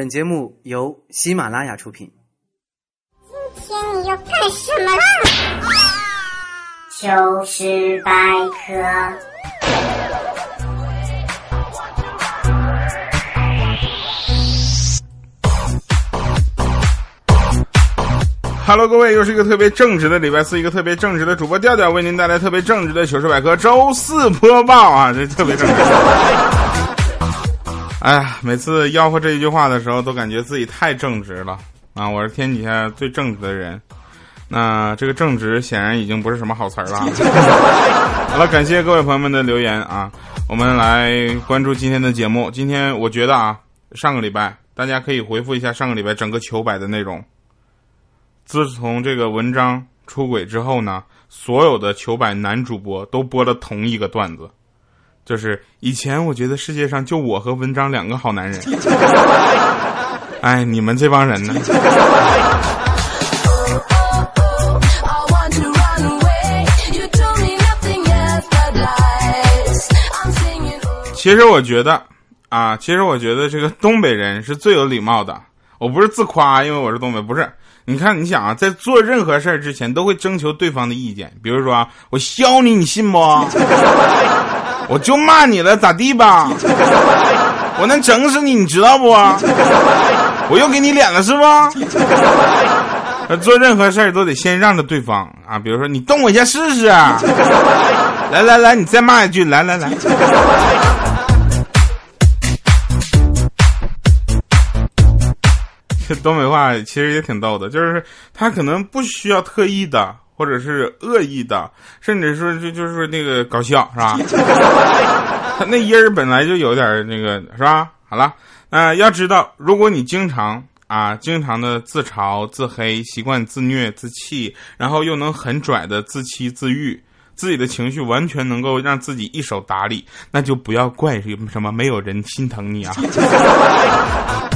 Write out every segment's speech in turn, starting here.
本节目由喜马拉雅出品。今天你要干什么啦？糗事百科。Hello，各位，又是一个特别正直的礼拜四，一个特别正直的主播调调为您带来特别正直的糗事百科周四播报啊，这特别正直。哎呀，每次吆喝这一句话的时候，都感觉自己太正直了啊！我是天底下最正直的人。那这个正直显然已经不是什么好词儿了。好了，感谢各位朋友们的留言啊！我们来关注今天的节目。今天我觉得啊，上个礼拜大家可以回复一下上个礼拜整个糗百的内容。自从这个文章出轨之后呢，所有的糗百男主播都播了同一个段子，就是以前我觉得世界上就我和文章两个好男人。哎，你们这帮人呢？其实我觉得啊，其实我觉得这个东北人是最有礼貌的。我不是自夸，因为我是东北，不是。你看，你想啊，在做任何事儿之前，都会征求对方的意见。比如说啊，我削你，你信不？我就骂你了，咋地吧？我能整死你，你知道不？我又给你脸了，是不？做任何事儿都得先让着对方啊。比如说，你动我一下试试。来来来，你再骂一句，来来来。这东北话其实也挺逗的，就是他可能不需要特意的，或者是恶意的，甚至说就就是那个搞笑，是吧？他那音儿本来就有点那个，是吧？好了，呃，要知道，如果你经常啊，经常的自嘲、自黑，习惯自虐、自弃，然后又能很拽的自欺自愈，自己的情绪完全能够让自己一手打理，那就不要怪什么没有人心疼你啊。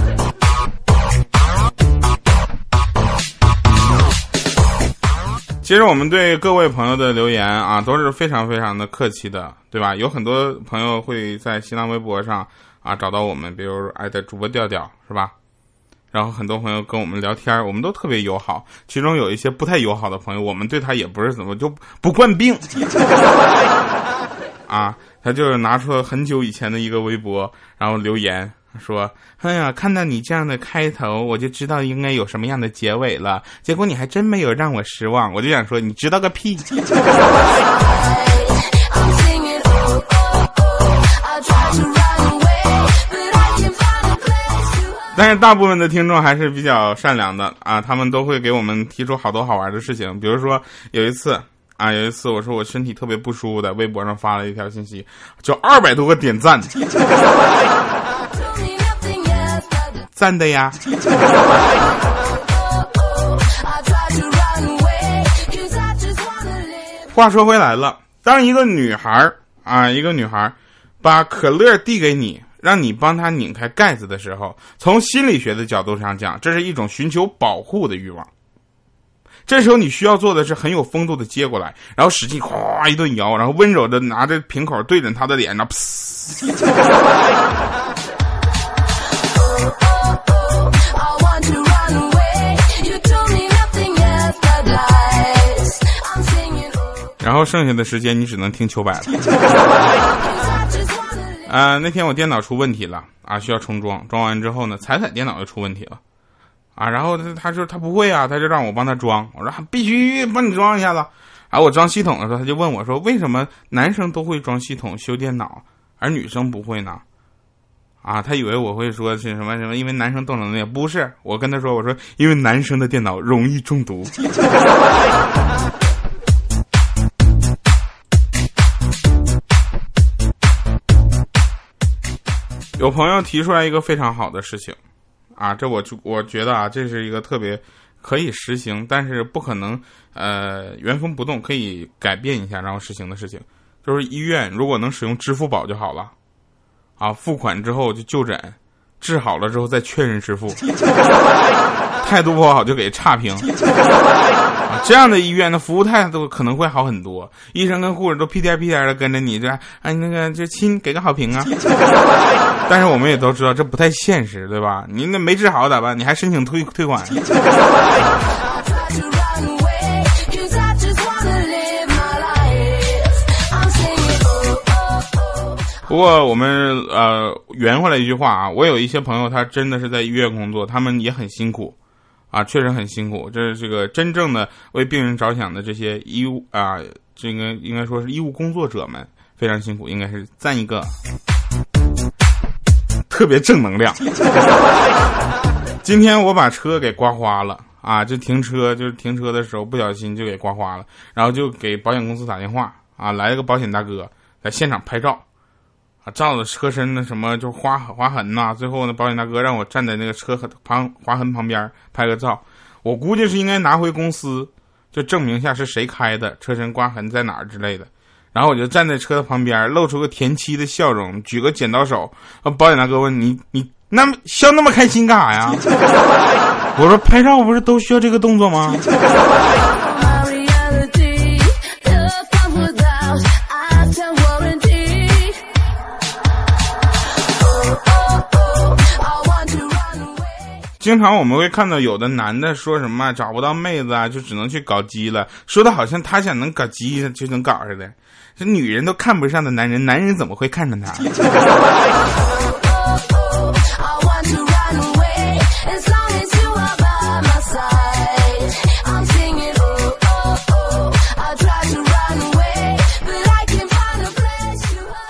其实我们对各位朋友的留言啊都是非常非常的客气的，对吧？有很多朋友会在新浪微博上啊找到我们，比如爱的主播调调，是吧？然后很多朋友跟我们聊天，我们都特别友好。其中有一些不太友好的朋友，我们对他也不是怎么就不惯病 啊，他就是拿出了很久以前的一个微博，然后留言。说：“哎呀，看到你这样的开头，我就知道应该有什么样的结尾了。结果你还真没有让我失望。我就想说，你知道个屁！但是大部分的听众还是比较善良的啊，他们都会给我们提出好多好玩的事情。比如说有一次啊，有一次我说我身体特别不舒服，在微博上发了一条信息，就二百多个点赞。”赞的呀！话说回来了，当一个女孩啊，一个女孩把可乐递给你，让你帮她拧开盖子的时候，从心理学的角度上讲，这是一种寻求保护的欲望。这时候你需要做的是很有风度的接过来，然后使劲哗一顿摇，然后温柔的拿着瓶口对准她的脸，然后噗。然后剩下的时间你只能听秋百了。啊，那天我电脑出问题了啊，需要重装。装完之后呢，彩彩电脑又出问题了啊。然后他他说他不会啊，他就让我帮他装。我说必须帮你装一下子。啊，我装系统的时候，他就问我说，为什么男生都会装系统修电脑，而女生不会呢？啊，他以为我会说是什么什么，因为男生动手能力不是。我跟他说，我说因为男生的电脑容易中毒。有朋友提出来一个非常好的事情，啊，这我就我觉得啊，这是一个特别可以实行，但是不可能呃原封不动可以改变一下然后实行的事情，就是医院如果能使用支付宝就好了，啊，付款之后就就诊，治好了之后再确认支付，态度不好就给差评。这样的医院的服务态度可能会好很多，医生跟护士都屁颠屁颠的跟着你，这哎那个就亲给个好评啊。但是我们也都知道这不太现实，对吧？你那没治好咋办？你还申请退退款？不过我们呃圆回来一句话啊，我有一些朋友他真的是在医院工作，他们也很辛苦，啊，确实很辛苦。这是这个真正的为病人着想的这些医务啊，这个应该说是医务工作者们非常辛苦，应该是赞一个，特别正能量。今天我把车给刮花了啊，就停车就是停车的时候不小心就给刮花了，然后就给保险公司打电话啊，来了个保险大哥在现场拍照。啊，照的车身的什么就划划痕呐，最后呢，保险大哥让我站在那个车旁划痕旁边拍个照。我估计是应该拿回公司，就证明一下是谁开的，车身刮痕在哪儿之类的。然后我就站在车的旁边，露出个甜妻的笑容，举个剪刀手。保险大哥问你，你那么笑那么开心干啥呀？我说拍照不是都需要这个动作吗？经常我们会看到有的男的说什么找不到妹子啊，就只能去搞基了，说的好像他想能搞基就能搞似的。这女人都看不上的男人，男人怎么会看上他？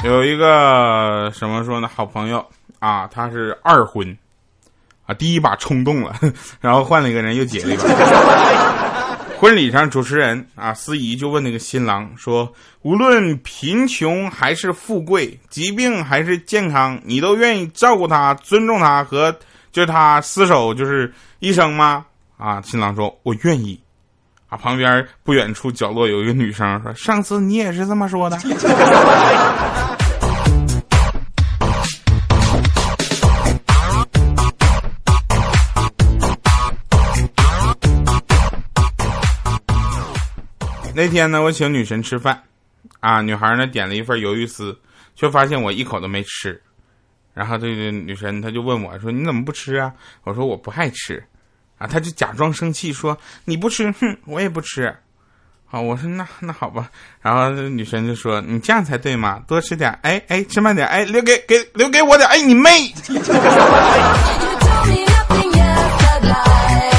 有一个什么说呢？好朋友啊，他是二婚。啊，第一把冲动了，然后换了一个人又结了一把。婚礼上，主持人啊，司仪就问那个新郎说：“无论贫穷还是富贵，疾病还是健康，你都愿意照顾他、尊重他和就是他厮守就是一生吗？”啊，新郎说：“我愿意。”啊，旁边不远处角落有一个女生说：“上次你也是这么说的。”那天呢，我请女神吃饭，啊，女孩呢点了一份鱿鱼丝，却发现我一口都没吃，然后这个女神她就问我说：“你怎么不吃啊？”我说：“我不爱吃。”啊，她就假装生气说：“你不吃，哼，我也不吃。”好，我说那那好吧，然后女神就说：“你这样才对嘛，多吃点，哎哎，吃慢点，哎，留给给留给我点，哎，你妹！”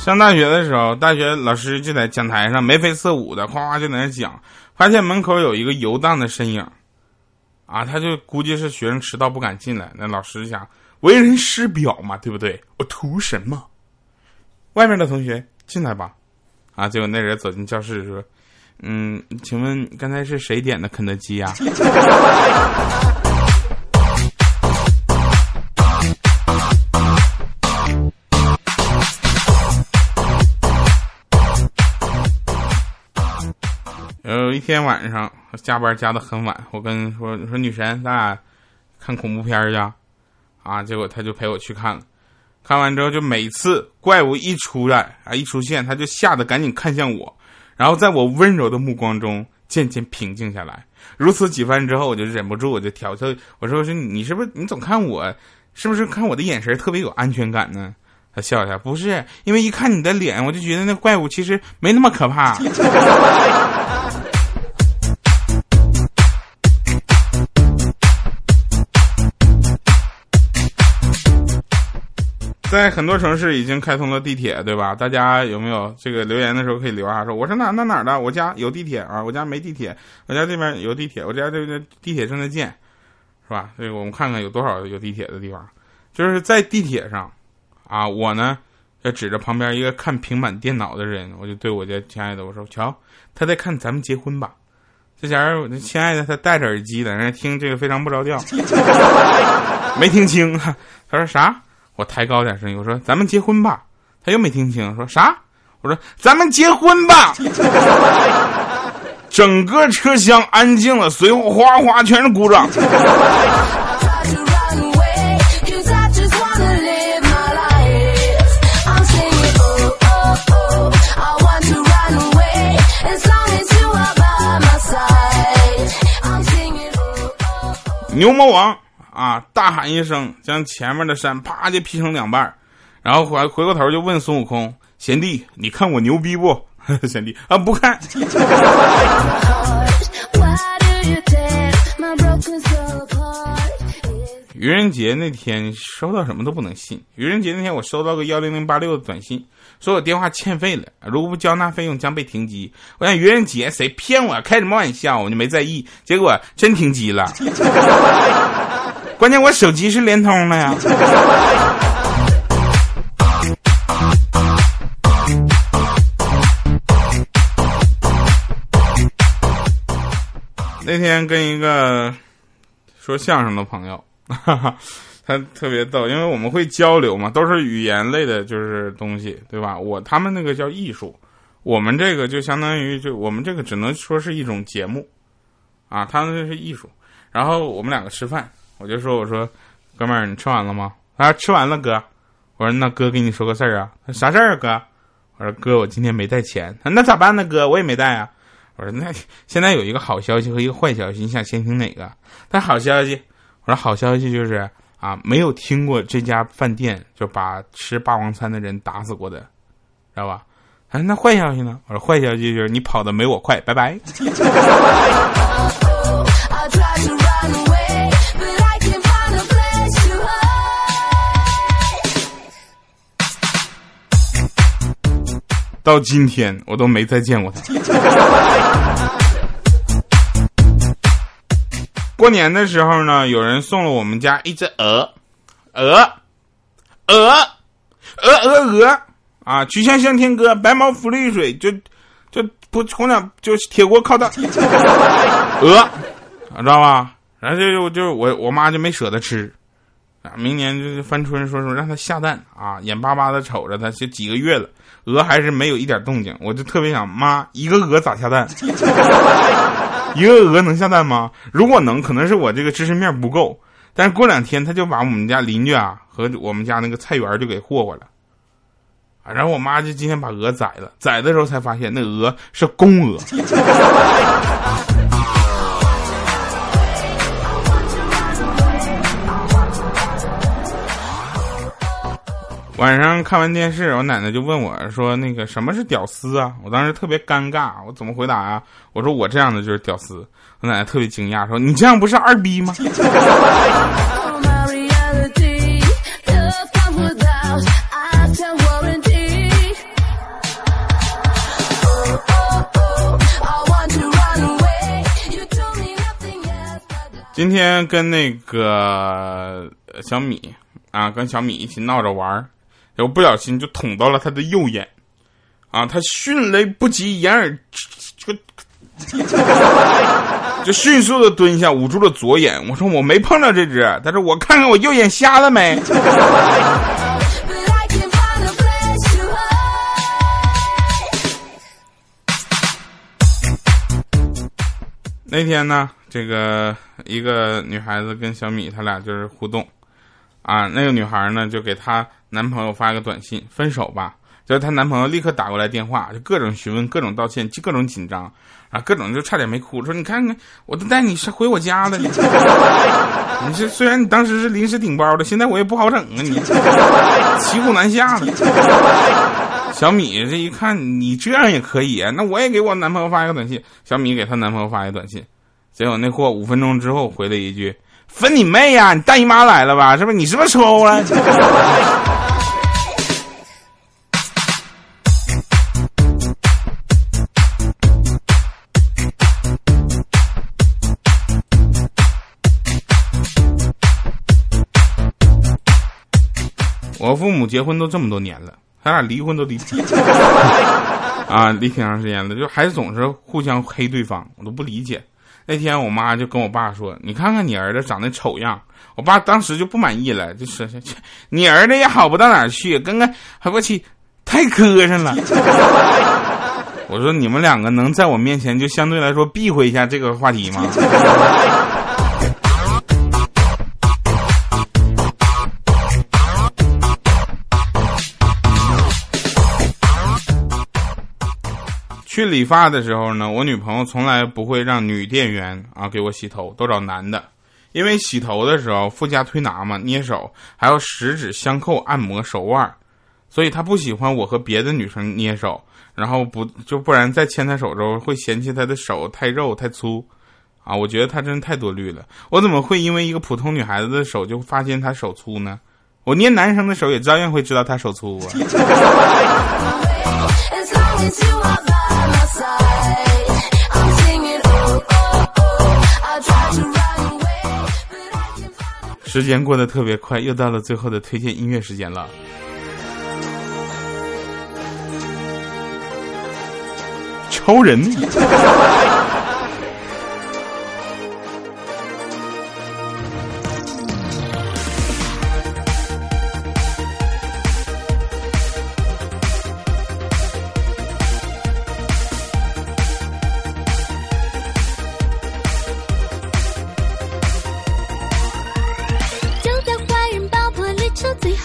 上大学的时候，大学老师就在讲台上眉飞色舞的，夸夸就在那讲，发现门口有一个游荡的身影，啊，他就估计是学生迟到不敢进来。那老师想，为人师表嘛，对不对？我图什么？外面的同学进来吧。啊，结果那人走进教室说：“嗯，请问刚才是谁点的肯德基呀？”有一天晚上，加班加的很晚，我跟说说女神，咱俩看恐怖片去啊！结果他就陪我去看了，看完之后就每次怪物一出来啊一出现，他就吓得赶紧看向我，然后在我温柔的目光中渐渐平静下来。如此几番之后，我就忍不住，我就挑挑我说是你是不是你总看我，是不是看我的眼神特别有安全感呢？他笑笑，不是，因为一看你的脸，我就觉得那怪物其实没那么可怕。在很多城市已经开通了地铁，对吧？大家有没有这个留言的时候可以留下说我是哪哪哪的？我家有地铁啊，我家没地铁，我家这边有地铁，我家这边地铁正在建，是吧？这个我们看看有多少有地铁的地方，就是在地铁上，啊，我呢要指着旁边一个看平板电脑的人，我就对我家亲爱的我说：“瞧，他在看咱们结婚吧。”这前我的亲爱的他戴着耳机在那听这个非常不着调，没听清，他说啥？我抬高点声音，我说：“咱们结婚吧。”他又没听清，说啥？我说咱们结婚吧。整个车厢安静了，随后哗哗全是鼓掌。牛魔王啊！大喊一声，将前面的山啪就劈成两半然后回回过头就问孙悟空：“贤弟，你看我牛逼不？” 贤弟啊，不看。愚人节那天收到什么都不能信。愚人节那天我收到个幺零零八六的短信，说我电话欠费了，如果不交纳费用将被停机。我想愚人节谁骗我？开什么玩笑？我就没在意，结果真停机了。关键我手机是联通的呀。那天跟一个说相声的朋友。哈哈，他特别逗，因为我们会交流嘛，都是语言类的，就是东西，对吧？我他们那个叫艺术，我们这个就相当于就我们这个只能说是一种节目，啊，他们这是艺术。然后我们两个吃饭，我就说我说哥们儿，你吃完了吗？啊，吃完了哥。我说那哥跟你说个事儿啊，啥事儿啊哥？我说哥，我今天没带钱。那咋办呢哥？我也没带啊。我说那现在有一个好消息和一个坏消息，你想先听哪个？但好消息。我说好消息就是啊，没有听过这家饭店就把吃霸王餐的人打死过的，知道吧？哎，那坏消息呢？我说坏消息就是你跑的没我快，拜拜。到今天我都没再见过他。过年的时候呢，有人送了我们家一只鹅，鹅，鹅，鹅鹅鹅啊！曲项向天歌，白毛浮绿水，就就不从那就铁锅靠大鹅，知道吧？然后就就我我妈就没舍得吃啊！明年就是翻春，说说让它下蛋啊，眼巴巴的瞅着它，就几个月了，鹅还是没有一点动静，我就特别想妈，一个鹅咋下蛋？一个鹅能下蛋吗？如果能，可能是我这个知识面不够。但是过两天他就把我们家邻居啊和我们家那个菜园就给霍霍了。啊，然后我妈就今天把鹅宰了，宰的时候才发现那鹅是公鹅。晚上看完电视，我奶奶就问我说：“那个什么是屌丝啊？”我当时特别尴尬，我怎么回答啊？我说：“我这样的就是屌丝。”我奶奶特别惊讶，说：“你这样不是二逼吗？”今天跟那个小米啊，跟小米一起闹着玩儿。我不小心就捅到了他的右眼，啊，他迅雷不及掩耳，就就迅速的蹲下，捂住了左眼。我说我没碰到这只，但是我看看我右眼瞎了没。那天呢，这个一个女孩子跟小米他俩就是互动，啊，那个女孩呢就给她。男朋友发一个短信，分手吧。就是她男朋友立刻打过来电话，就各种询问，各种道歉，就各种紧张啊，各种就差点没哭。说你看看，我都带你是回我家了，你这虽然你当时是临时顶包的，现在我也不好整啊，你骑虎难下的。小米这一看你这样也可以，那我也给我男朋友发一个短信。小米给她男朋友发一个短信，结果那货五分钟之后回了一句：“分你妹呀，你大姨妈来了吧？是不是你是不是抽了？” 我父母结婚都这么多年了，他俩离婚都离 啊，离挺长时间了，就还总是互相黑对方，我都不理解。那天我妈就跟我爸说：“你看看你儿子长得丑样。”我爸当时就不满意了，就说：“你儿子也好不到哪去，跟个还不去太磕碜了。我说你们两个能在我面前就相对来说避讳一下这个话题吗？去理发的时候呢，我女朋友从来不会让女店员啊给我洗头，都找男的，因为洗头的时候附加推拿嘛，捏手还要十指相扣按摩手腕，所以她不喜欢我和别的女生捏手。然后不就不然再牵她手时候会嫌弃她的手太肉太粗，啊，我觉得他真太多虑了。我怎么会因为一个普通女孩子的手就发现她手粗呢？我捏男生的手也照样会知道他手粗啊。时间过得特别快，又到了最后的推荐音乐时间了。超人。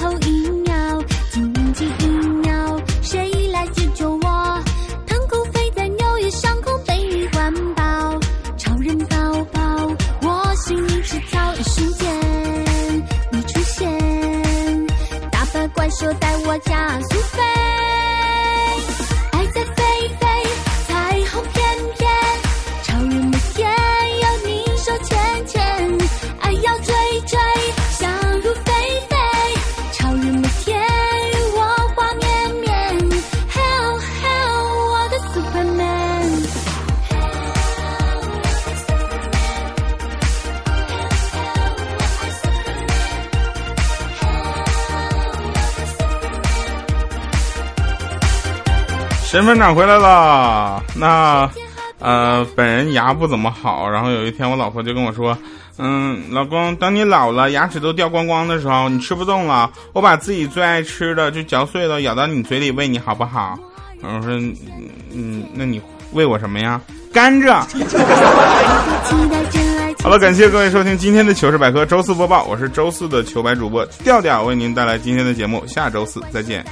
后一。身份证回来了，那，呃，本人牙不怎么好。然后有一天，我老婆就跟我说：“嗯，老公，等你老了，牙齿都掉光光的时候，你吃不动了，我把自己最爱吃的就嚼碎了，咬到你嘴里喂你好不好？”我说：“嗯，那你喂我什么呀？甘蔗。”好了，感谢各位收听今天的糗事百科周四播报，我是周四的糗白主播调调，为您带来今天的节目，下周四再见。